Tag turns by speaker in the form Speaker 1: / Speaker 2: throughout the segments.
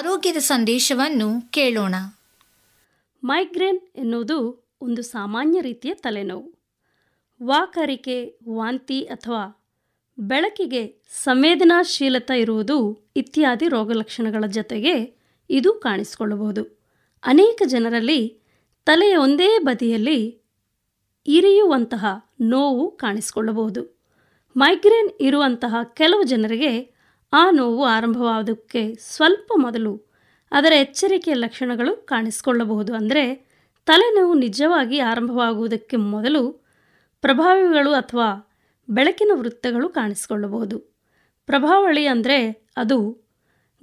Speaker 1: ವಾಕ್ಯದ ಸಂದೇಶವನ್ನು ಕೇಳೋಣ.
Speaker 2: ಮೈಗ್ರೇನ್ ಎನ್ನುವುದು ಒಂದು ಸಾಮಾನ್ಯ ರೀತಿಯ ತಲೆನೋವು. ವಾಕರಿಕೆ, ವಾಂತಿ ಅಥವಾ ಬೆಳಕಿಗೆ ಸಂವೇದನಾಶೀಲತೆ ಇರುವುದು ಇತ್ಯಾದಿ ರೋಗಲಕ್ಷಣಗಳ ಜೊತೆಗೆ ಇದು ಕಾಣಿಸಿಕೊಳ್ಳಬಹುದು. ಅನೇಕ ಜನರಲ್ಲಿ ತಲೆಯ ಒಂದೇ ಬದಿಯಲ್ಲಿ ಇರಿಯುವಂತಹ ನೋವು ಕಾಣಿಸಿಕೊಳ್ಳಬಹುದು. ಮೈಗ್ರೇನ್ ಇರುವಂತಹ ಕೆಲವು ಜನರಿಗೆ ಆ ನೋವು ಆರಂಭವಾದಕ್ಕೆ ಸ್ವಲ್ಪ ಮೊದಲು ಅದರ ಎಚ್ಚರಿಕೆಯ ಲಕ್ಷಣಗಳು ಕಾಣಿಸಿಕೊಳ್ಳಬಹುದು. ಅಂದರೆ ತಲೆನೋವು ನಿಜವಾಗಿ ಆರಂಭವಾಗುವುದಕ್ಕೆ ಮೊದಲು ಪ್ರಭಾವಿಗಳು ಅಥವಾ ಬೆಳಕಿನ ವೃತ್ತಗಳು ಕಾಣಿಸಿಕೊಳ್ಳಬಹುದು. ಪ್ರಭಾವಳಿ ಅಂದರೆ ಅದು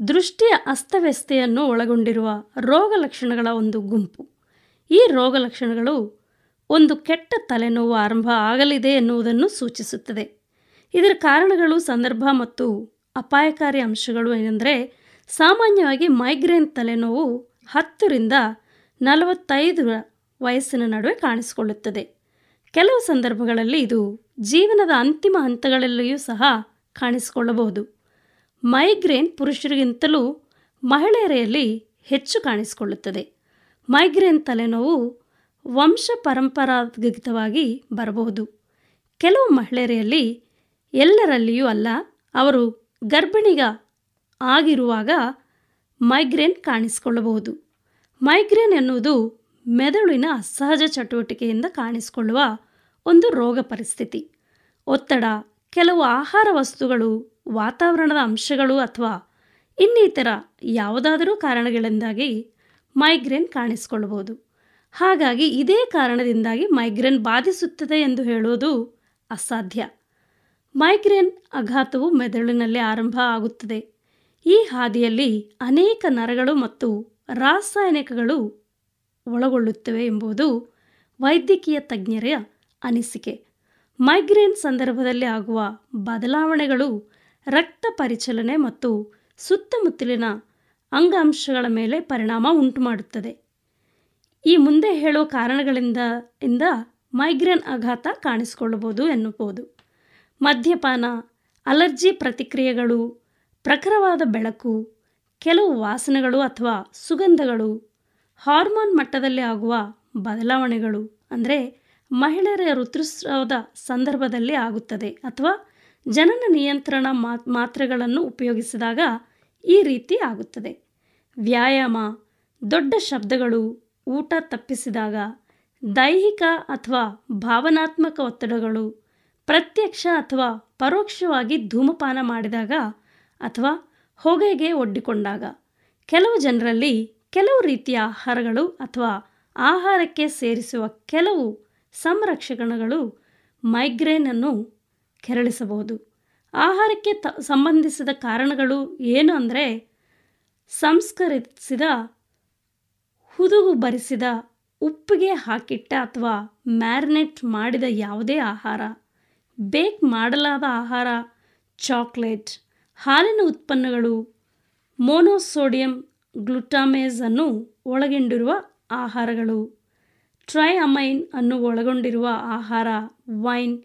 Speaker 2: ದೃಷ್ಟಿಯ ಅಸ್ತವ್ಯಸ್ತೆಯನ್ನು ಒಳಗೊಂಡಿರುವ ರೋಗ ಲಕ್ಷಣಗಳ ಒಂದು ಗುಂಪು. ಈ ರೋಗ ಲಕ್ಷಣಗಳು ಒಂದು ಕೆಟ್ಟ ತಲೆನೋವು ಆರಂಭ ಆಗಲಿದೆ ಎನ್ನುವುದನ್ನು ಸೂಚಿಸುತ್ತದೆ. ಇದರ ಕಾರಣಗಳು ಸಂದರ್ಭ ಮತ್ತು ಅಪಾಯಕಾರಿ ಅಂಶಗಳು ಏನೆಂದರೆ, ಸಾಮಾನ್ಯವಾಗಿ ಮೈಗ್ರೇನ್ ತಲೆನೋವು ಹತ್ತರಿಂದ ನಲವತ್ತೈದು ವಯಸ್ಸಿನ ನಡುವೆ ಕಾಣಿಸಿಕೊಳ್ಳುತ್ತದೆ. ಕೆಲವು ಸಂದರ್ಭಗಳಲ್ಲಿ ಇದು ಜೀವನದ ಅಂತಿಮ ಹಂತಗಳಲ್ಲಿಯೂ ಸಹ ಕಾಣಿಸಿಕೊಳ್ಳಬಹುದು. ಮೈಗ್ರೇನ್ ಪುರುಷರಿಗಿಂತಲೂ ಮಹಿಳೆಯರಲ್ಲಿ ಹೆಚ್ಚು ಕಾಣಿಸಿಕೊಳ್ಳುತ್ತದೆ. ಮೈಗ್ರೇನ್ ತಲೆನೋವು ವಂಶ ಪರಂಪರಾಗತವಾಗಿ ಬರಬಹುದು. ಕೆಲವು ಮಹಿಳೆಯರಲ್ಲಿ ಎಲ್ಲರಲ್ಲಿಯೂ ಅಲ್ಲ, ಅವರು ಗರ್ಭಿಣಿಗ ಆಗಿರುವಾಗ ಮೈಗ್ರೇನ್ ಕಾಣಿಸಿಕೊಳ್ಳಬಹುದು. ಮೈಗ್ರೇನ್ ಎನ್ನುವುದು ಮೆದುಳಿನ ಅಸಹಜ ಚಟುವಟಿಕೆಯಿಂದ ಕಾಣಿಸಿಕೊಳ್ಳುವ ಒಂದು ರೋಗ ಪರಿಸ್ಥಿತಿ. ಒತ್ತಡ, ಕೆಲವು ಆಹಾರ ವಸ್ತುಗಳು, ವಾತಾವರಣದ ಅಂಶಗಳು ಅಥವಾ ಇನ್ನಿತರ ಯಾವುದಾದರೂ ಕಾರಣಗಳಿಂದಾಗಿ ಮೈಗ್ರೇನ್ ಕಾಣಿಸಿಕೊಳ್ಳಬಹುದು. ಹಾಗಾಗಿ ಇದೇ ಕಾರಣದಿಂದಾಗಿ ಮೈಗ್ರೇನ್ ಬಾಧಿಸುತ್ತದೆ ಎಂದು ಹೇಳುವುದು ಅಸಾಧ್ಯ. ಮೈಗ್ರೇನ್ ಆಘಾತವು ಮೆದುಳಿನಲ್ಲಿ ಆರಂಭ ಆಗುತ್ತದೆ. ಈ ಹಾದಿಯಲ್ಲಿ ಅನೇಕ ನರಗಳು ಮತ್ತು ರಾಸಾಯನಿಕಗಳು ಒಳಗೊಳ್ಳುತ್ತವೆ ಎಂಬುದು ವೈದ್ಯಕೀಯ ತಜ್ಞರ ಅನಿಸಿಕೆ. ಮೈಗ್ರೇನ್ ಸಂದರ್ಭದಲ್ಲಿ ಆಗುವ ಬದಲಾವಣೆಗಳು ರಕ್ತ ಪರಿಚಲನೆ ಮತ್ತು ಸುತ್ತಮುತ್ತಲಿನ ಅಂಗಾಂಶಗಳ ಮೇಲೆ ಪರಿಣಾಮ ಉಂಟುಮಾಡುತ್ತದೆ. ಈ ಮುಂದೆ ಹೇಳುವ ಕಾರಣಗಳಿಂದ ಇಂದ ಮೈಗ್ರೇನ್ ಆಘಾತ ಕಾಣಿಸಿಕೊಳ್ಳಬಹುದು ಎನ್ನಬಹುದು ಮದ್ಯಪಾನ, ಅಲರ್ಜಿ ಪ್ರತಿಕ್ರಿಯೆಗಳು, ಪ್ರಖರವಾದ ಬೆಳಕು, ಕೆಲವು ವಾಸನೆಗಳು ಅಥವಾ ಸುಗಂಧಗಳು, ಹಾರ್ಮೋನ್ ಮಟ್ಟದಲ್ಲಿ ಆಗುವ ಬದಲಾವಣೆಗಳು ಅಂದರೆ ಮಹಿಳೆಯರ ಋತುಸ್ರಾವದ ಸಂದರ್ಭದಲ್ಲಿ ಆಗುತ್ತದೆ ಅಥವಾ ಜನನ ನಿಯಂತ್ರಣ ಮಾತ್ರೆಗಳನ್ನು ಉಪಯೋಗಿಸಿದಾಗ ಈ ರೀತಿ ಆಗುತ್ತದೆ. ವ್ಯಾಯಾಮ, ದೊಡ್ಡ ಶಬ್ದಗಳು, ಊಟ ತಪ್ಪಿಸಿದಾಗ ದೈಹಿಕ ಅಥವಾ ಭಾವನಾತ್ಮಕ ಒತ್ತಡಗಳು ಪ್ರತ್ಯಕ್ಷ ಅಥವಾ ಪರೋಕ್ಷವಾಗಿ ಧೂಮಪಾನ ಮಾಡಿದಾಗ ಅಥವಾ ಹೊಗೆಗೆ ಒಡ್ಡಿಕೊಂಡಾಗ, ಕೆಲವು ಜನರಲ್ಲಿ ಕೆಲವು ರೀತಿಯ ಆಹಾರಗಳು ಅಥವಾ ಆಹಾರಕ್ಕೆ ಸೇರಿಸುವ ಕೆಲವು ಸಂರಕ್ಷಕಣಗಳು ಮೈಗ್ರೇನನ್ನು ಕೆರಳಿಸಬಹುದು. ಆಹಾರಕ್ಕೆ ತ, ಸಂಬಂಧಿಸಿದ ಕಾರಣಗಳು ಏನು ಅಂದರೆ, ಸಂಸ್ಕರಿಸಿದ ಹುದುಗು ಬರಿಸಿದ ಉಪ್ಪಿಗೆ ಹಾಕಿಟ್ಟ ಅಥವಾ ಮ್ಯಾರಿನೇಟ್ ಮಾಡಿದ ಯಾವುದೇ ಆಹಾರ. ಬೇಕ್ ಮಾಡಲಾದ ಆಹಾರ, ಚಾಕ್ಲೇಟ್, ಹಾಲಿನ ಉತ್ಪನ್ನಗಳು, ಮೋನೋಸೋಡಿಯಂ ಗ್ಲುಟಾಮೇಸ್ ಅನ್ನು ಒಳಗೊಂಡಿರುವ ಆಹಾರಗಳು. ಟ್ರೈಅಮೈನ್ ಅನ್ನು ಒಳಗೊಂಡಿರುವ ಆಹಾರ, ವೈನ್,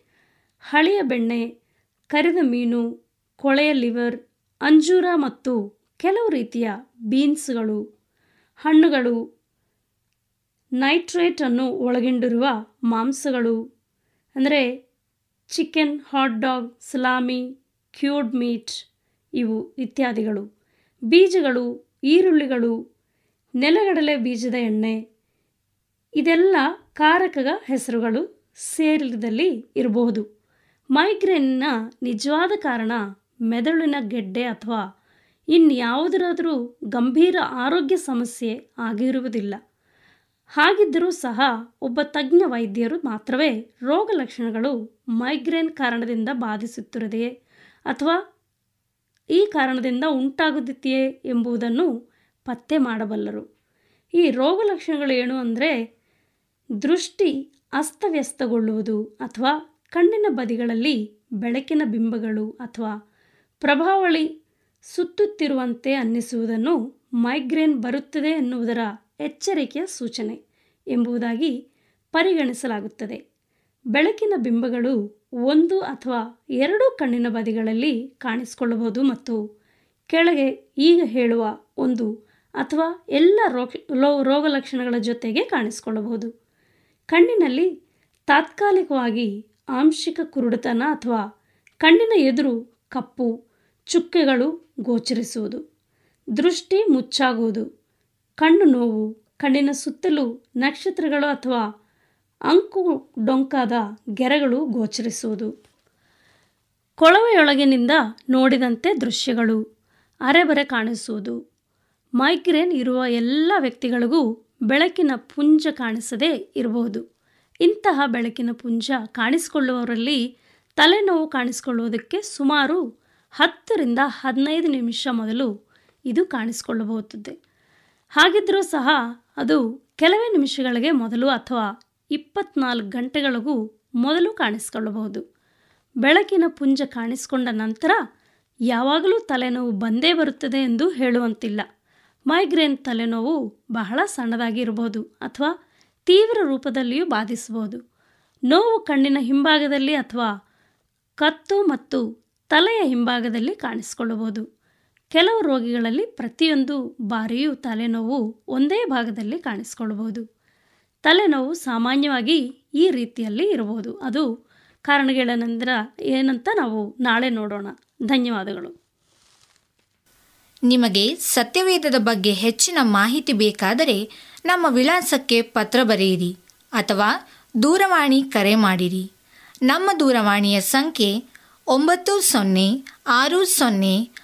Speaker 2: ಹಳೆಯ ಬೆಣ್ಣೆ, ಕರಿದ ಮೀನು, ಕೊಳೆಯ ಲಿವರ್, ಅಂಜೂರ ಮತ್ತು ಕೆಲವು ರೀತಿಯ ಬೀನ್ಸ್ಗಳು. ಹಣ್ಣುಗಳು ನೈಟ್ರೇಟನ್ನು ಒಳಗೊಂಡಿರುವ ಮಾಂಸಗಳು. ಅಂದರೆ chicken hot dog salami cured meat ಇವು ಇತ್ಯಾದಿಗಳು. ಬೀಜಗಳು, ಈರುಳ್ಳಿಗಳು, ನೆಲಗಡಲೆ ಬೀಜದ ಎಣ್ಣೆ, ಇದೆಲ್ಲ ಕಾರಕದ ಹೆಸರುಗಳು ಸೇರಿದಲ್ಲಿ ಇರಬಹುದು. ಮೈಗ್ರೇನ್ನ ನಿಜವಾದ ಕಾರಣ ಮೆದುಳಿನ ಗೆಡ್ಡೆ ಅಥವಾ ಇನ್ಯಾವುದರಾದರೂ ಗಂಭೀರ ಆರೋಗ್ಯ ಸಮಸ್ಯೆ ಆಗಿರುವುದಿಲ್ಲ. ಹಾಗಿದ್ದರೂ ಸಹ ಒಬ್ಬ ತಜ್ಞ ವೈದ್ಯರು ಮಾತ್ರವೇ ರೋಗ ಲಕ್ಷಣಗಳು ಮೈಗ್ರೇನ್ ಕಾರಣದಿಂದ ಬಾಧಿಸುತ್ತಿರದೆಯೇ ಅಥವಾ ಈ ಕಾರಣದಿಂದ ಉಂಟಾಗುತ್ತಿದೆಯೇ ಎಂಬುದನ್ನು ಪತ್ತೆ ಮಾಡಬಲ್ಲರು. ಈ ರೋಗ ಲಕ್ಷಣಗಳು ಏನು ಅಂದರೆ ದೃಷ್ಟಿ ಅಸ್ತವ್ಯಸ್ತಗೊಳ್ಳುವುದು ಅಥವಾ ಕಣ್ಣಿನ ಬದಿಗಳಲ್ಲಿ ಬೆಳಕಿನ ಬಿಂಬಗಳು ಅಥವಾ ಪ್ರಭಾವಳಿ ಸುತ್ತುತ್ತಿರುವಂತೆ ಅನ್ನಿಸುವುದನ್ನು ಮೈಗ್ರೇನ್ ಬರುತ್ತದೆ ಎನ್ನುವುದರ ಎಚ್ಚರಿಕೆಯ ಸೂಚನೆ ಎಂಬುದಾಗಿ ಪರಿಗಣಿಸಲಾಗುತ್ತದೆ. ಬೆಳಕಿನ ಬಿಂಬಗಳು ಒಂದು ಅಥವಾ ಎರಡು ಕಣ್ಣಿನ ಬದಿಗಳಲ್ಲಿ ಕಾಣಿಸಿಕೊಳ್ಳಬಹುದು ಮತ್ತು ಕೆಳಗೆ ಈಗ ಹೇಳುವ ಒಂದು ಅಥವಾ ಎಲ್ಲ ರೋಗ ಲೋ ರೋಗ ಲಕ್ಷಣಗಳ ಜೊತೆಗೆ ಕಾಣಿಸಿಕೊಳ್ಳಬಹುದು. ಕಣ್ಣಿನಲ್ಲಿ ತಾತ್ಕಾಲಿಕವಾಗಿ ಆಂಶಿಕ ಕುರುಡುತನ ಅಥವಾ ಕಣ್ಣಿನ ಎದುರು ಕಪ್ಪು, ಚುಕ್ಕೆಗಳು ಗೋಚರಿಸುವುದು. ದೃಷ್ಟಿ ಮುಚ್ಚಾಗುವುದು. ಕಣ್ಣು ನೋವು, ಕಣ್ಣಿನ ಸುತ್ತಲೂ ನಕ್ಷತ್ರಗಳು ಅಥವಾ ಅಂಕು ಡೊಂಕಾದ ಗೆರೆಗಳು ಗೋಚರಿಸುವುದು. ಕೊಳವೆಯೊಳಗಿನಿಂದ ನೋಡಿದಂತೆ ದೃಶ್ಯಗಳು, ಅರೆಬರೆ ಕಾಣಿಸುವುದು. ಮೈಗ್ರೇನ್ ಇರುವ ಎಲ್ಲ ವ್ಯಕ್ತಿಗಳಿಗೂ ಬೆಳಕಿನ ಪುಂಜ ಕಾಣಿಸದೇ ಇರಬಹುದು. ಇಂತಹ ಬೆಳಕಿನ ಪುಂಜ ಕಾಣಿಸಿಕೊಳ್ಳುವವರಲ್ಲಿ ತಲೆನೋವು ಕಾಣಿಸಿಕೊಳ್ಳುವುದಕ್ಕೆ ಸುಮಾರು ಹತ್ತರಿಂದ ಹದಿನೈದು ನಿಮಿಷ ಮೊದಲು ಇದು ಕಾಣಿಸಿಕೊಳ್ಳಬಹುತ್ತದೆ ಹಾಗಿದ್ದರೂ ಸಹ ಅದು ಕೆಲವೇ ನಿಮಿಷಗಳಿಗೆ ಮೊದಲು ಅಥವಾ ಇಪ್ಪತ್ನಾಲ್ಕು ಗಂಟೆಗಳಿಗೂ ಮೊದಲು ಕಾಣಿಸಿಕೊಳ್ಳಬಹುದು. ಬೆಳಕಿನ ಪುಂಜ ಕಾಣಿಸಿಕೊಂಡ ನಂತರ ಯಾವಾಗಲೂ ತಲೆನೋವು ಬಂದೇ ಬರುತ್ತದೆ ಎಂದು ಹೇಳುವಂತಿಲ್ಲ. ಮೈಗ್ರೇನ್ ತಲೆನೋವು ಬಹಳ ಸಣ್ಣದಾಗಿ ಇರಬಹುದು ಅಥವಾ ತೀವ್ರ ರೂಪದಲ್ಲಿಯೂ ಬಾಧಿಸಬಹುದು. ನೋವು ಕಣ್ಣಿನ ಹಿಂಭಾಗದಲ್ಲಿ ಅಥವಾ ಕತ್ತು ಮತ್ತು ತಲೆಯ ಹಿಂಭಾಗದಲ್ಲಿ ಕಾಣಿಸಿಕೊಳ್ಳಬಹುದು. ಕೆಲವು ರೋಗಿಗಳಲ್ಲಿ ಪ್ರತಿಯೊಂದು ಬಾರಿಯೂ ತಲೆನೋವು ಒಂದೇ ಭಾಗದಲ್ಲಿ ಕಾಣಿಸ್ಕೊಳ್ಬೋದು ತಲೆನೋವು ಸಾಮಾನ್ಯವಾಗಿ ಈ ರೀತಿಯಲ್ಲಿ ಇರಬಹುದು. ಅದು ಕಾರಣಗಳೇನೆಂದ್ರ ಏನಂತ ನಾವು ನಾಳೆ ನೋಡೋಣ. ಧನ್ಯವಾದಗಳು.
Speaker 3: ನಿಮಗೆ ಸತ್ಯವೇದದ ಬಗ್ಗೆ ಹೆಚ್ಚಿನ ಮಾಹಿತಿ ಬೇಕಾದರೆ ನಮ್ಮ ವಿಳಾಸಕ್ಕೆ ಪತ್ರ ಬರೆಯಿರಿ ಅಥವಾ ದೂರವಾಣಿ ಕರೆ ಮಾಡಿರಿ. ನಮ್ಮ ದೂರವಾಣಿಯ ಸಂಖ್ಯೆ ಒಂಬತ್ತು ಸೊನ್ನೆ ಆರು ಸೊನ್ನೆ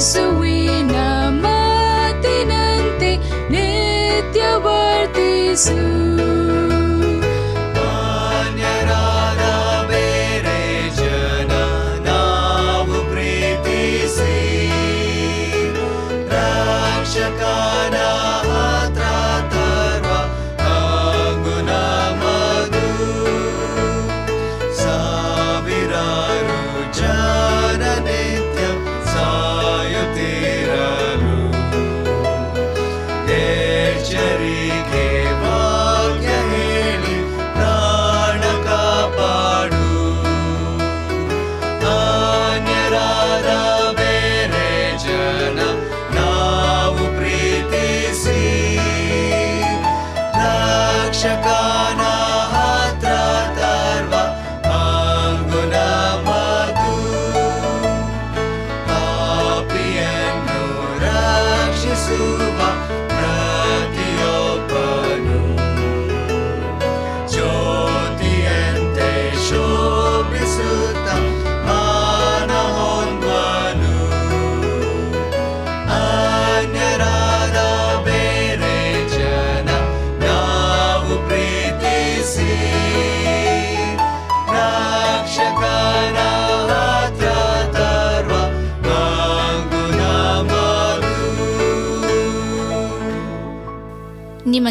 Speaker 3: ीना
Speaker 4: मातिनन्ति नित्यवर्तिसु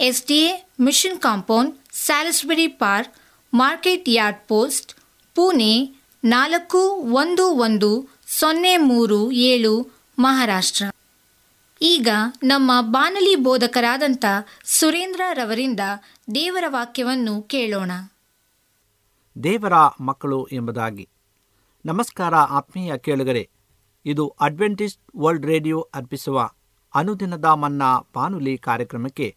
Speaker 1: S D A mission compound, Salisbury park, market yard post, Pune ನಾಲ್ಕು ಒಂದು ಒಂದು ಸೊನ್ನೆ ಮೂರು ಏಳು ಮಹಾರಾಷ್ಟ್ರ. ಈಗ ನಮ್ಮ ಬಾನಲಿ ಬೋಧಕರಾದಂಥ ಸುರೇಂದ್ರ ರವರಿಂದ ದೇವರ ವಾಕ್ಯವನ್ನು ಕೇಳೋಣ.
Speaker 5: ದೇವರ ಮಕ್ಕಳು ಎಂಬುದಾಗಿ. ನಮಸ್ಕಾರ ಆತ್ಮೀಯ ಕೇಳುಗರೆ, ಇದು ಅಡ್ವೆಂಟಿಸ್ಟ್ ವರ್ಲ್ಡ್ ರೇಡಿಯೋ ಅರ್ಪಿಸುವ ಅನುದಿನದ ಮನ್ನಾ ಬಾನುಲಿ ಕಾರ್ಯಕ್ರಮಕ್ಕೆ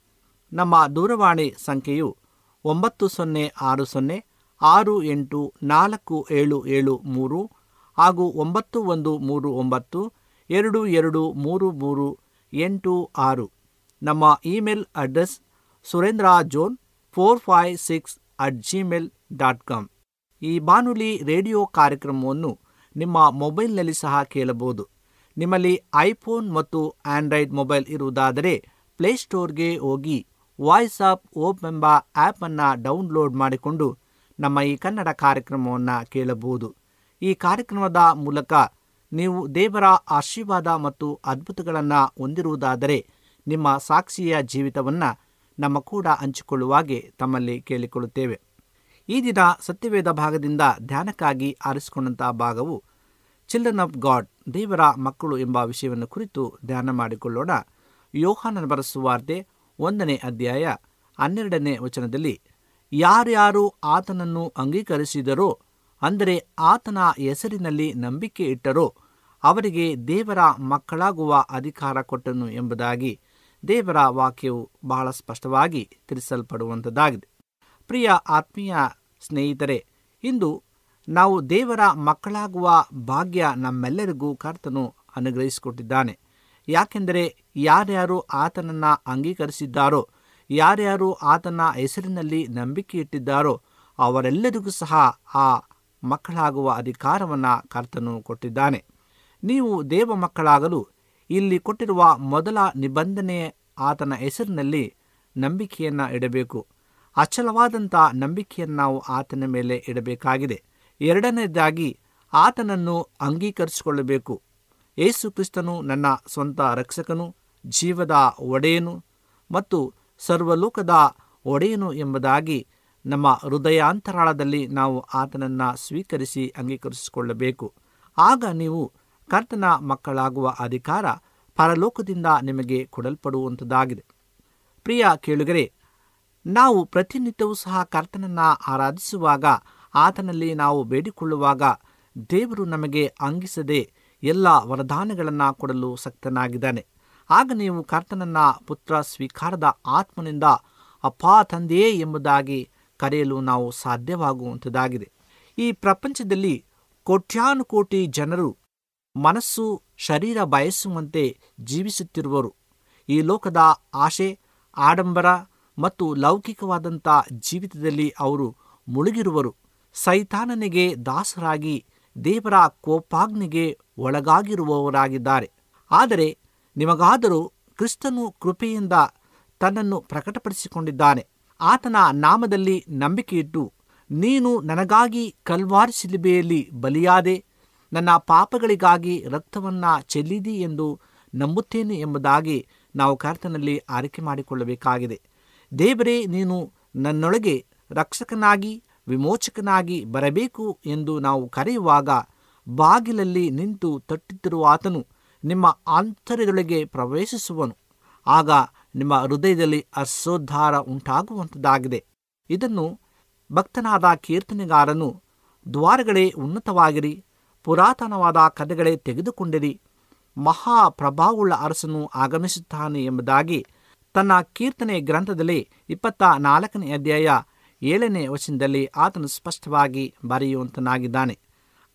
Speaker 5: ನಮ್ಮ ದೂರವಾಣಿ ಸಂಖ್ಯೆಯು ಒಂಬತ್ತು ಸೊನ್ನೆ ಆರು ಸೊನ್ನೆ ಆರು ಎಂಟು ನಾಲ್ಕು ಏಳು ಏಳು ಮೂರು ಹಾಗೂ ಒಂಬತ್ತು ಒಂದು ಮೂರು ಒಂಬತ್ತು ಎರಡು ಎರಡು ಮೂರು ಮೂರು ಎಂಟು ಆರು. ನಮ್ಮ email address Surendra John four five six at Gmail dot com. ಈ ಬಾನುಲಿ ರೇಡಿಯೋ ಕಾರ್ಯಕ್ರಮವನ್ನು ನಿಮ್ಮ ಮೊಬೈಲ್ನಲ್ಲಿ ಸಹ ಕೇಳಬಹುದು. ನಿಮ್ಮಲ್ಲಿ ಐಫೋನ್ ಮತ್ತು ಆಂಡ್ರಾಯ್ಡ್ ಮೊಬೈಲ್ ಇರುವುದಾದರೆ ಪ್ಲೇಸ್ಟೋರ್ಗೆ ಹೋಗಿ ವಾಯ್ಸ್ ಆಫ್ ಓಪ್ ಎಂಬ ಆ್ಯಪನ್ನು ಡೌನ್ಲೋಡ್ ಮಾಡಿಕೊಂಡು ನಮ್ಮ ಈ ಕನ್ನಡ ಕಾರ್ಯಕ್ರಮವನ್ನು ಕೇಳಬಹುದು. ಈ ಕಾರ್ಯಕ್ರಮದ ಮೂಲಕ ನೀವು ದೇವರ ಆಶೀರ್ವಾದ ಮತ್ತು ಅದ್ಭುತಗಳನ್ನು ಹೊಂದಿರುವುದಾದರೆ ನಿಮ್ಮ ಸಾಕ್ಷಿಯ ಜೀವಿತವನ್ನು ನಮ್ಮ ಕೂಡ ಹಂಚಿಕೊಳ್ಳುವಾಗೆ ತಮ್ಮಲ್ಲಿ ಕೇಳಿಕೊಳ್ಳುತ್ತೇವೆ. ಈ ದಿನ ಸತ್ಯವೇದ ಭಾಗದಿಂದ ಧ್ಯಾನಕ್ಕಾಗಿ ಆರಿಸಿಕೊಂಡಂತಹ ಭಾಗವು ಚಿಲ್ಡ್ರನ್ ಆಫ್ ಗಾಡ್, ದೇವರ ಮಕ್ಕಳು ಎಂಬ ವಿಷಯವನ್ನು ಕುರಿತು ಧ್ಯಾನ ಮಾಡಿಕೊಳ್ಳೋಣ. ಯೋಹಾನನ ಬರೆಸುವಾರ್ತೆ ಒಂದನೇ ಅಧ್ಯಾಯ ಹನ್ನೆರಡನೇ ವಚನದಲ್ಲಿ, ಯಾರ್ಯಾರು ಆತನನ್ನು ಅಂಗೀಕರಿಸಿದರೋ, ಅಂದರೆ ಆತನ ಹೆಸರಿನಲ್ಲಿ ನಂಬಿಕೆ ಇಟ್ಟರೋ, ಅವರಿಗೆ ದೇವರ ಮಕ್ಕಳಾಗುವ ಅಧಿಕಾರ ಕೊಟ್ಟನು ಎಂಬುದಾಗಿ ದೇವರ ವಾಕ್ಯವು ಬಹಳ ಸ್ಪಷ್ಟವಾಗಿ ತಿಳಿಸಲ್ಪಡುವಂಥದ್ದಾಗಿದೆ. ಪ್ರಿಯ ಆತ್ಮೀಯ ಸ್ನೇಹಿತರೆ, ಇಂದು ನಾವು ದೇವರ ಮಕ್ಕಳಾಗುವ ಭಾಗ್ಯ ನಮ್ಮೆಲ್ಲರಿಗೂ ಕರ್ತನು ಅನುಗ್ರಹಿಸಿಕೊಟ್ಟಿದ್ದಾನೆ. ಯಾಕೆಂದರೆ ಯಾರ್ಯಾರು ಆತನನ್ನು ಅಂಗೀಕರಿಸಿದ್ದಾರೋ, ಯಾರ್ಯಾರು ಆತನ ಹೆಸರಿನಲ್ಲಿ ನಂಬಿಕೆ ಇಟ್ಟಿದ್ದಾರೋ ಅವರೆಲ್ಲರಿಗೂ ಸಹ ಆ ಮಕ್ಕಳಾಗುವ ಅಧಿಕಾರವನ್ನು ಕರ್ತನು ಕೊಟ್ಟಿದ್ದಾನೆ. ನೀವು ದೇವ ಮಕ್ಕಳಾಗಲು ಇಲ್ಲಿ ಕೊಟ್ಟಿರುವ ಮೊದಲ ನಿಬಂಧನೆ ಆತನ ಹೆಸರಿನಲ್ಲಿ ನಂಬಿಕೆಯನ್ನು ಇಡಬೇಕು. ಅಚಲವಾದಂಥ ನಂಬಿಕೆಯನ್ನು ನಾವು ಆತನ ಮೇಲೆ ಇಡಬೇಕಾಗಿದೆ. ಎರಡನೇದಾಗಿ ಆತನನ್ನು ಅಂಗೀಕರಿಸಿಕೊಳ್ಳಬೇಕು. ಯೇಸು ಕ್ರಿಸ್ತನು ನನ್ನ ಸ್ವಂತ ರಕ್ಷಕನು, ಜೀವದ ಒಡೆಯನು ಮತ್ತು ಸರ್ವಲೋಕದ ಒಡೆಯನು ಎಂಬುದಾಗಿ ನಮ್ಮ ಹೃದಯಾಂತರಾಳದಲ್ಲಿ ನಾವು ಆತನನ್ನು ಸ್ವೀಕರಿಸಿ ಅಂಗೀಕರಿಸಿಕೊಳ್ಳಬೇಕು. ಆಗ ನೀವು ಕರ್ತನ ಮಕ್ಕಳಾಗುವ ಅಧಿಕಾರ ಪರಲೋಕದಿಂದ ನಿಮಗೆ ಕೊಡಲ್ಪಡುವಂಥದ್ದಾಗಿದೆ ಪ್ರಿಯ ಕೇಳುಗರೆ, ನಾವು ಪ್ರತಿನಿತ್ಯವೂ ಸಹ ಕರ್ತನನ್ನು ಆರಾಧಿಸುವಾಗ, ಆತನಲ್ಲಿ ನಾವು ಬೇಡಿಕೊಳ್ಳುವಾಗ ದೇವರು ನಮಗೆ ಅಂಗಿಸದೆ ಎಲ್ಲ ವರದಾನಗಳನ್ನು ಕೊಡಲು ಸಕ್ತನಾಗಿದ್ದಾನೆ. ಆಗ ನೀವು ಕರ್ತನನ್ನ ಪುತ್ರ ಸ್ವೀಕಾರದ ಆತ್ಮನಿಂದ ಅಪ್ಪಾ ತಂದೆಯೇ ಎಂಬುದಾಗಿ ಕರೆಯಲು ನಾವು ಸಾಧ್ಯವಾಗುವಂಥದ್ದಾಗಿದೆ. ಈ ಪ್ರಪಂಚದಲ್ಲಿ ಕೋಟ್ಯಾನುಕೋಟಿ ಜನರು ಮನಸ್ಸು, ಶರೀರ ಬಯಸುವಂತೆ ಜೀವಿಸುತ್ತಿರುವರು. ಈ ಲೋಕದ ಆಶೆ, ಆಡಂಬರ ಮತ್ತು ಲೌಕಿಕವಾದಂಥ ಜೀವಿತದಲ್ಲಿ ಅವರು ಮುಳುಗಿರುವರು. ಸೈತಾನನಿಗೆ ದಾಸರಾಗಿ ದೇವರ ಕೋಪಾಗ್ನಿಗೆ ಒಳಗಾಗಿರುವವರಾಗಿದ್ದಾರೆ. ಆದರೆ ನಿಮಗಾದರೂ ಕ್ರಿಸ್ತನು ಕೃಪೆಯಿಂದ ತನ್ನನ್ನು ಪ್ರಕಟಪಡಿಸಿಕೊಂಡಿದ್ದಾನೆ. ಆತನ ನಾಮದಲ್ಲಿ ನಂಬಿಕೆಯಿಟ್ಟು, ನೀನು ನನಗಾಗಿ ಕಲ್ವಾರ್ ಶಿಲುಬೆಯಲ್ಲಿ ಬಲಿಯಾದೆ, ನನ್ನ ಪಾಪಗಳಿಗಾಗಿ ರಕ್ತವನ್ನು ಚೆಲ್ಲಿದಿ ಎಂದು ನಂಬುತ್ತೇನೆ ಎಂಬುದಾಗಿ ನಾವು ಕರ್ತನಲ್ಲಿ ಆರೈಕೆ ಮಾಡಿಕೊಳ್ಳಬೇಕಾಗಿದೆ. ದೇವರೇ, ನೀನು ನನ್ನೊಳಗೆ ರಕ್ಷಕನಾಗಿ ವಿಮೋಚಕನಾಗಿ ಬರಬೇಕು ಎಂದು ನಾವು ಕರೆಯುವಾಗ ಬಾಗಿಲಲ್ಲಿ ನಿಂತು ತಟ್ಟುತ್ತಿರುವ ಆತನು ನಿಮ್ಮ ಆಂತರ್ಯದೊಳಗೆ ಪ್ರವೇಶಿಸುವನು. ಆಗ ನಿಮ್ಮ ಹೃದಯದಲ್ಲಿ ಅಸೋದ್ಧಾರ ಉಂಟಾಗುವಂಥದ್ದಾಗಿದೆ ಇದನ್ನು ಭಕ್ತನಾದ ಕೀರ್ತನೆಗಾರನು, ದ್ವಾರಗಳೇ ಉನ್ನತವಾಗಿರಿ, ಪುರಾತನವಾದ ಕಥೆಗಳೇ ತೆಗೆದುಕೊಂಡಿರಿ, ಮಹಾಪ್ರಭಾವುಳ್ಳ ಅರಸನು ಆಗಮಿಸುತ್ತಾನೆ ಎಂಬುದಾಗಿ ತನ್ನ ಕೀರ್ತನೆ ಗ್ರಂಥದಲ್ಲಿ ಇಪ್ಪತ್ತ ನಾಲ್ಕನೇ ಅಧ್ಯಾಯ ಏಳನೇ ವಚನದಲ್ಲಿ ಆತನು ಸ್ಪಷ್ಟವಾಗಿ ಬರೆಯುವಂತನಾಗಿದ್ದಾನೆ.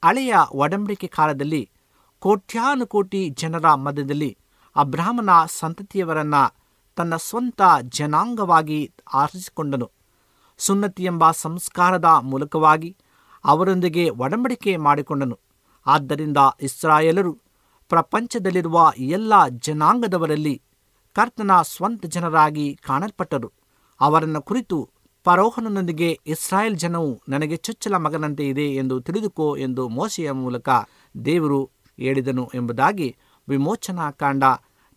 Speaker 5: ಹಳೆಯ ಒಡಂಬಡಿಕೆ ಕಾಲದಲ್ಲಿ ಕೋಟ್ಯಾನುಕೋಟಿ ಜನರ ಮಧ್ಯದಲ್ಲಿ ಅಬ್ರಾಹ್ಮನ ಸಂತತಿಯವರನ್ನ ತನ್ನ ಸ್ವಂತ ಜನಾಂಗವಾಗಿ ಆರಿಸಿಕೊಂಡನು. ಸುನ್ನತಿ ಎಂಬ ಸಂಸ್ಕಾರದ ಮೂಲಕವಾಗಿ ಅವರೊಂದಿಗೆ ಒಡಂಬಡಿಕೆ ಮಾಡಿಕೊಂಡನು. ಆದ್ದರಿಂದ ಇಸ್ರಾಯೇಲರು ಪ್ರಪಂಚದಲ್ಲಿರುವ ಎಲ್ಲ ಜನಾಂಗದವರಲ್ಲಿ ಕರ್ತನ ಸ್ವಂತ ಜನರಾಗಿ ಕಾಣಲ್ಪಟ್ಟರು. ಅವರನ್ನು ಕುರಿತು ಫರೋಹನನೊಂದಿಗೆ ಇಸ್ರಾಯೇಲ್ ಜನವು ನನಗೆ ಚುಚ್ಚಲ ಮಗನಂತೆ ಇದೆ ಎಂದು ತಿಳಿದುಕೋ ಎಂದು ಮೋಸೆಯ ಮೂಲಕ ದೇವರು ಹೇಳಿದನು ಎಂಬುದಾಗಿ ವಿಮೋಚನಾ ಕಾಂಡ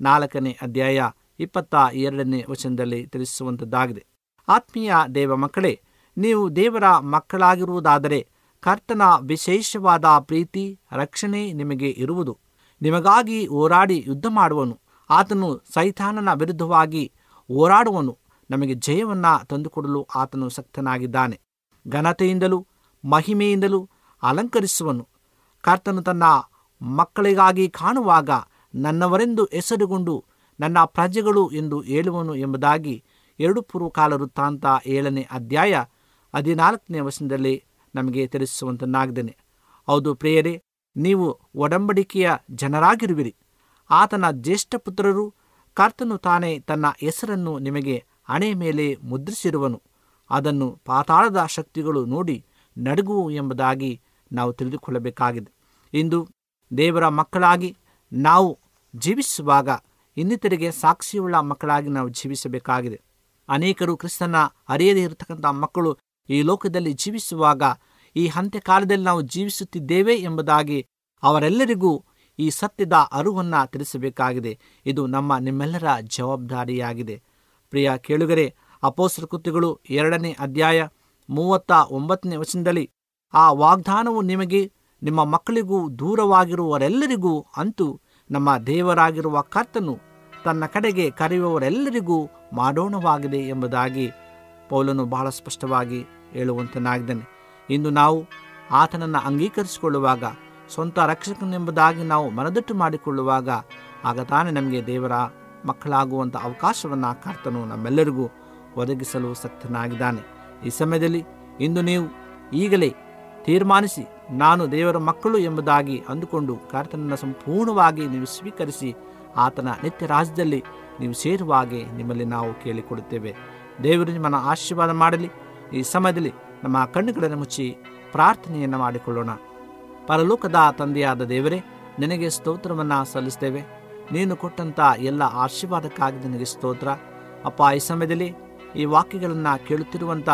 Speaker 5: ನಾಲ್ಕನೇ ಅಧ್ಯಾಯ ಇಪ್ಪತ್ತ ಎರಡನೇ ವಚನದಲ್ಲಿ ತಿಳಿಸುವಂಥದ್ದಾಗಿದೆ ಆತ್ಮೀಯ ದೇವ ಮಕ್ಕಳೇ, ನೀವು ದೇವರ ಮಕ್ಕಳಾಗಿರುವುದಾದರೆ ಕರ್ತನ ವಿಶೇಷವಾದ ಪ್ರೀತಿ, ರಕ್ಷಣೆ ನಿಮಗೆ ಇರುವುದು. ನಿಮಗಾಗಿ ಹೋರಾಡಿ ಯುದ್ಧ ಮಾಡುವನು ಆತನು ಸೈತಾನನ ವಿರುದ್ಧವಾಗಿ ಹೋರಾಡುವನು. ನಮಗೆ ಜಯವನ್ನು ತಂದುಕೊಡಲು ಆತನು ಸಕ್ತನಾಗಿದ್ದಾನೆ. ಘನತೆಯಿಂದಲೂ, ಮಹಿಮೆಯಿಂದಲೂ ಅಲಂಕರಿಸುವನು. ಕರ್ತನು ತನ್ನ ಮಕ್ಕಳಿಗಾಗಿ ಕಾಣುವಾಗ ನನ್ನವರೆಂದು ಹೆಸರುಗೊಂಡು ನನ್ನ ಪ್ರಜೆಗಳು ಎಂದು ಹೇಳುವನು ಎಂಬುದಾಗಿ ಎರಡು ಪೂರ್ವಕಾಲ ವೃತ್ತಾಂತ ಏಳನೇ ಅಧ್ಯಾಯ ಹದಿನಾಲ್ಕನೇ ವಚನದಲ್ಲಿ ನಮಗೆ ತಿಳಿಸುವಂತನಾಗಿದ್ದೇನೆ ಹೌದು ಪ್ರಿಯರೇ, ನೀವು ಒಡಂಬಡಿಕೆಯ ಜನರಾಗಿರುವಿರಿ. ಆತನ ಜ್ಯೇಷ್ಠ ಪುತ್ರರು, ಕರ್ತನು ತಾನೇ ತನ್ನ ಹೆಸರನ್ನು ನಿಮಗೆ ಹಣೆ ಮೇಲೆ ಮುದ್ರಿಸಿರುವನು. ಅದನ್ನು ಪಾತಾಳದ ಶಕ್ತಿಗಳು ನೋಡಿ ನಡುಗುವು ಎಂಬುದಾಗಿ ನಾವು ತಿಳಿದುಕೊಳ್ಳಬೇಕಾಗಿದೆ. ಇಂದು ದೇವರ ಮಕ್ಕಳಾಗಿ ನಾವು ಜೀವಿಸುವಾಗ ಇನ್ನಿತರಿಗೆ ಸಾಕ್ಷಿಯುಳ್ಳ ಮಕ್ಕಳಾಗಿ ನಾವು ಜೀವಿಸಬೇಕಾಗಿದೆ. ಅನೇಕರು ಕ್ರಿಸ್ತನ ಅರಿಯದೇ ಇರತಕ್ಕಂಥ ಮಕ್ಕಳು ಈ ಲೋಕದಲ್ಲಿ ಜೀವಿಸುವಾಗ ಈ ಅಂತ್ಯಕಾಲದಲ್ಲಿ ನಾವು ಜೀವಿಸುತ್ತಿದ್ದೇವೆ ಎಂಬುದಾಗಿ ಅವರೆಲ್ಲರಿಗೂ ಈ ಸತ್ಯದ ಅರಿವನ್ನು ತಿಳಿಸಬೇಕಾಗಿದೆ. ಇದು ನಮ್ಮ ನಿಮ್ಮೆಲ್ಲರ ಜವಾಬ್ದಾರಿಯಾಗಿದೆ. ಪ್ರಿಯ ಕೇಳುಗರೆ ಅಪೋಸ್ತ್ರ ಕೃತಿಗಳು ಎರಡನೇ ಅಧ್ಯಾಯ ಮೂವತ್ತ ಒಂಬತ್ತನೇ ವಚನದಲ್ಲಿ, ಆ ವಾಗ್ದಾನವು ನಿಮಗೆ ನಿಮ್ಮ ಮಕ್ಕಳಿಗೂ ದೂರವಾಗಿರುವವರೆಲ್ಲರಿಗೂ ಅಂತೂ ನಮ್ಮ ದೇವರಾಗಿರುವ ಕರ್ತನು ತನ್ನ ಕಡೆಗೆ ಕರೆಯುವವರೆಲ್ಲರಿಗೂ ಮಾಡೋಣವಾಗಿದೆ ಎಂಬುದಾಗಿ ಪೌಲನು ಬಹಳ ಸ್ಪಷ್ಟವಾಗಿ ಹೇಳುವಂತನಾಗಿದ್ದಾನೆ. ಇಂದು ನಾವು ಆತನನ್ನು ಅಂಗೀಕರಿಸಿಕೊಳ್ಳುವಾಗ, ಸ್ವಂತ ರಕ್ಷಕನೆಂಬುದಾಗಿ ನಾವು ಮನದಟ್ಟು ಮಾಡಿಕೊಳ್ಳುವಾಗ, ಆಗ ತಾನೇ ನಮಗೆ ದೇವರ ಮಕ್ಕಳಾಗುವಂಥ ಅವಕಾಶವನ್ನು ಕರ್ತನು ನಮ್ಮೆಲ್ಲರಿಗೂ ಒದಗಿಸಲು ಸಕ್ತನಾಗಿದ್ದಾನೆ. ಈ ಸಮಯದಲ್ಲಿ ಇಂದು ನೀವು ಈಗಲೇ ತೀರ್ಮಾನಿಸಿ ನಾನು ದೇವರ ಮಕ್ಕಳು ಎಂಬುದಾಗಿ ಅಂದುಕೊಂಡು ಕರ್ತನನ್ನು ಸಂಪೂರ್ಣವಾಗಿ ನೀವು ಸ್ವೀಕರಿಸಿ ಆತನ ನಿತ್ಯ ರಾಜ್ಯದಲ್ಲಿ ನೀವು ಸೇರುವ ಹಾಗೆ ನಿಮ್ಮಲ್ಲಿ ನಾವು ಕೇಳಿಕೊಡುತ್ತೇವೆ. ದೇವರು ನಿಮ್ಮನ್ನು ಆಶೀರ್ವಾದ ಮಾಡಲಿ. ಈ ಸಮಯದಲ್ಲಿ ನಮ್ಮ ಕಣ್ಣುಗಳನ್ನು ಮುಚ್ಚಿ ಪ್ರಾರ್ಥನೆಯನ್ನು ಮಾಡಿಕೊಳ್ಳೋಣ. ಪರಲೋಕದ ತಂದೆಯಾದ ದೇವರೇ, ನಿನಗೆ ಸ್ತೋತ್ರವನ್ನು ಸಲ್ಲಿಸ್ತೇವೆ ನೀನು ಕೊಟ್ಟಂಥ ಎಲ್ಲ ಆಶೀರ್ವಾದಕ್ಕಾಗಿ ನಿನಗೆ ಸ್ತೋತ್ರ. ಅಪ್ಪ, ಈ ಸಮಯದಲ್ಲಿ ಈ ವಾಕ್ಯಗಳನ್ನು ಕೇಳುತ್ತಿರುವಂಥ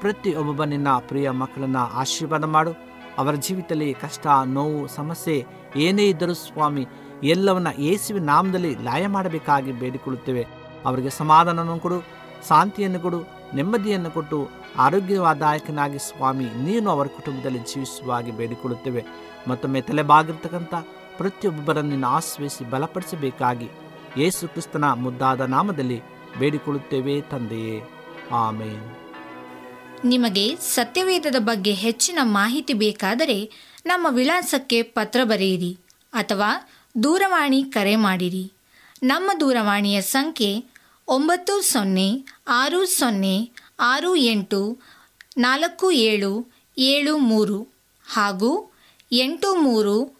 Speaker 5: ಪ್ರತಿಯೊಬ್ಬ ನಿನ್ನ ಪ್ರಿಯ ಮಕ್ಕಳನ್ನು ಆಶೀರ್ವಾದ ಮಾಡು. ಅವರ ಜೀವಿತದಲ್ಲಿ ಕಷ್ಟ, ನೋವು, ಸಮಸ್ಯೆ ಏನೇ ಇದ್ದರೂ ಸ್ವಾಮಿ, ಎಲ್ಲವನ್ನ ಯೇಸುವಿನ ನಾಮದಲ್ಲಿ ಲಾಯ ಮಾಡಬೇಕಾಗಿ ಬೇಡಿಕೊಳ್ಳುತ್ತೇವೆ. ಅವರಿಗೆ ಸಮಾಧಾನವನ್ನು ಕೊಡು, ಶಾಂತಿಯನ್ನು ಕೊಡು, ನೆಮ್ಮದಿಯನ್ನು ಕೊಟ್ಟು, ಆರೋಗ್ಯವಾದಾಯಕನಾಗಿ ಸ್ವಾಮಿ, ನೀನು ಅವರ ಕುಟುಂಬದಲ್ಲಿ ಜೀವಿಸುವ ಹಾಗೆ ಬೇಡಿಕೊಳ್ಳುತ್ತೇವೆ. ಮತ್ತೊಮ್ಮೆ ತಲೆಬಾಗಿರ್ತಕ್ಕಂಥ ಪ್ರತಿಯೊಬ್ಬರನ್ನು ಆಶ್ರಯಿಸಿ ಬಲಪಡಿಸಬೇಕಾಗಿ ಯೇಸು ಕ್ರಿಸ್ತನ ಮುದ್ದಾದ ನಾಮದಲ್ಲಿ ಬೇಡಿಕೊಳ್ಳುತ್ತೇವೆ ತಂದೆಯೇ. ಆಮೇನ್.
Speaker 1: ನಿಮಗೆ ಸತ್ಯವೇದದ ಬಗ್ಗೆ ಹೆಚ್ಚಿನ ಮಾಹಿತಿ ಬೇಕಾದರೆ ನಮ್ಮ ವಿಳಾಸಕ್ಕೆ ಪತ್ರ ಬರೆಯಿರಿ ಅಥವಾ ದೂರವಾಣಿ ಕರೆ ಮಾಡಿರಿ. ನಮ್ಮ ದೂರವಾಣಿಯ ಸಂಖ್ಯೆ ಒಂಬತ್ತು ಸೊನ್ನೆ ಆರು ಸೊನ್ನೆ ಆರು ಎಂಟು ನಾಲ್ಕು ಏಳು ಏಳು ಮೂರು ಹಾಗೂ ಎಂಟು ಮೂರು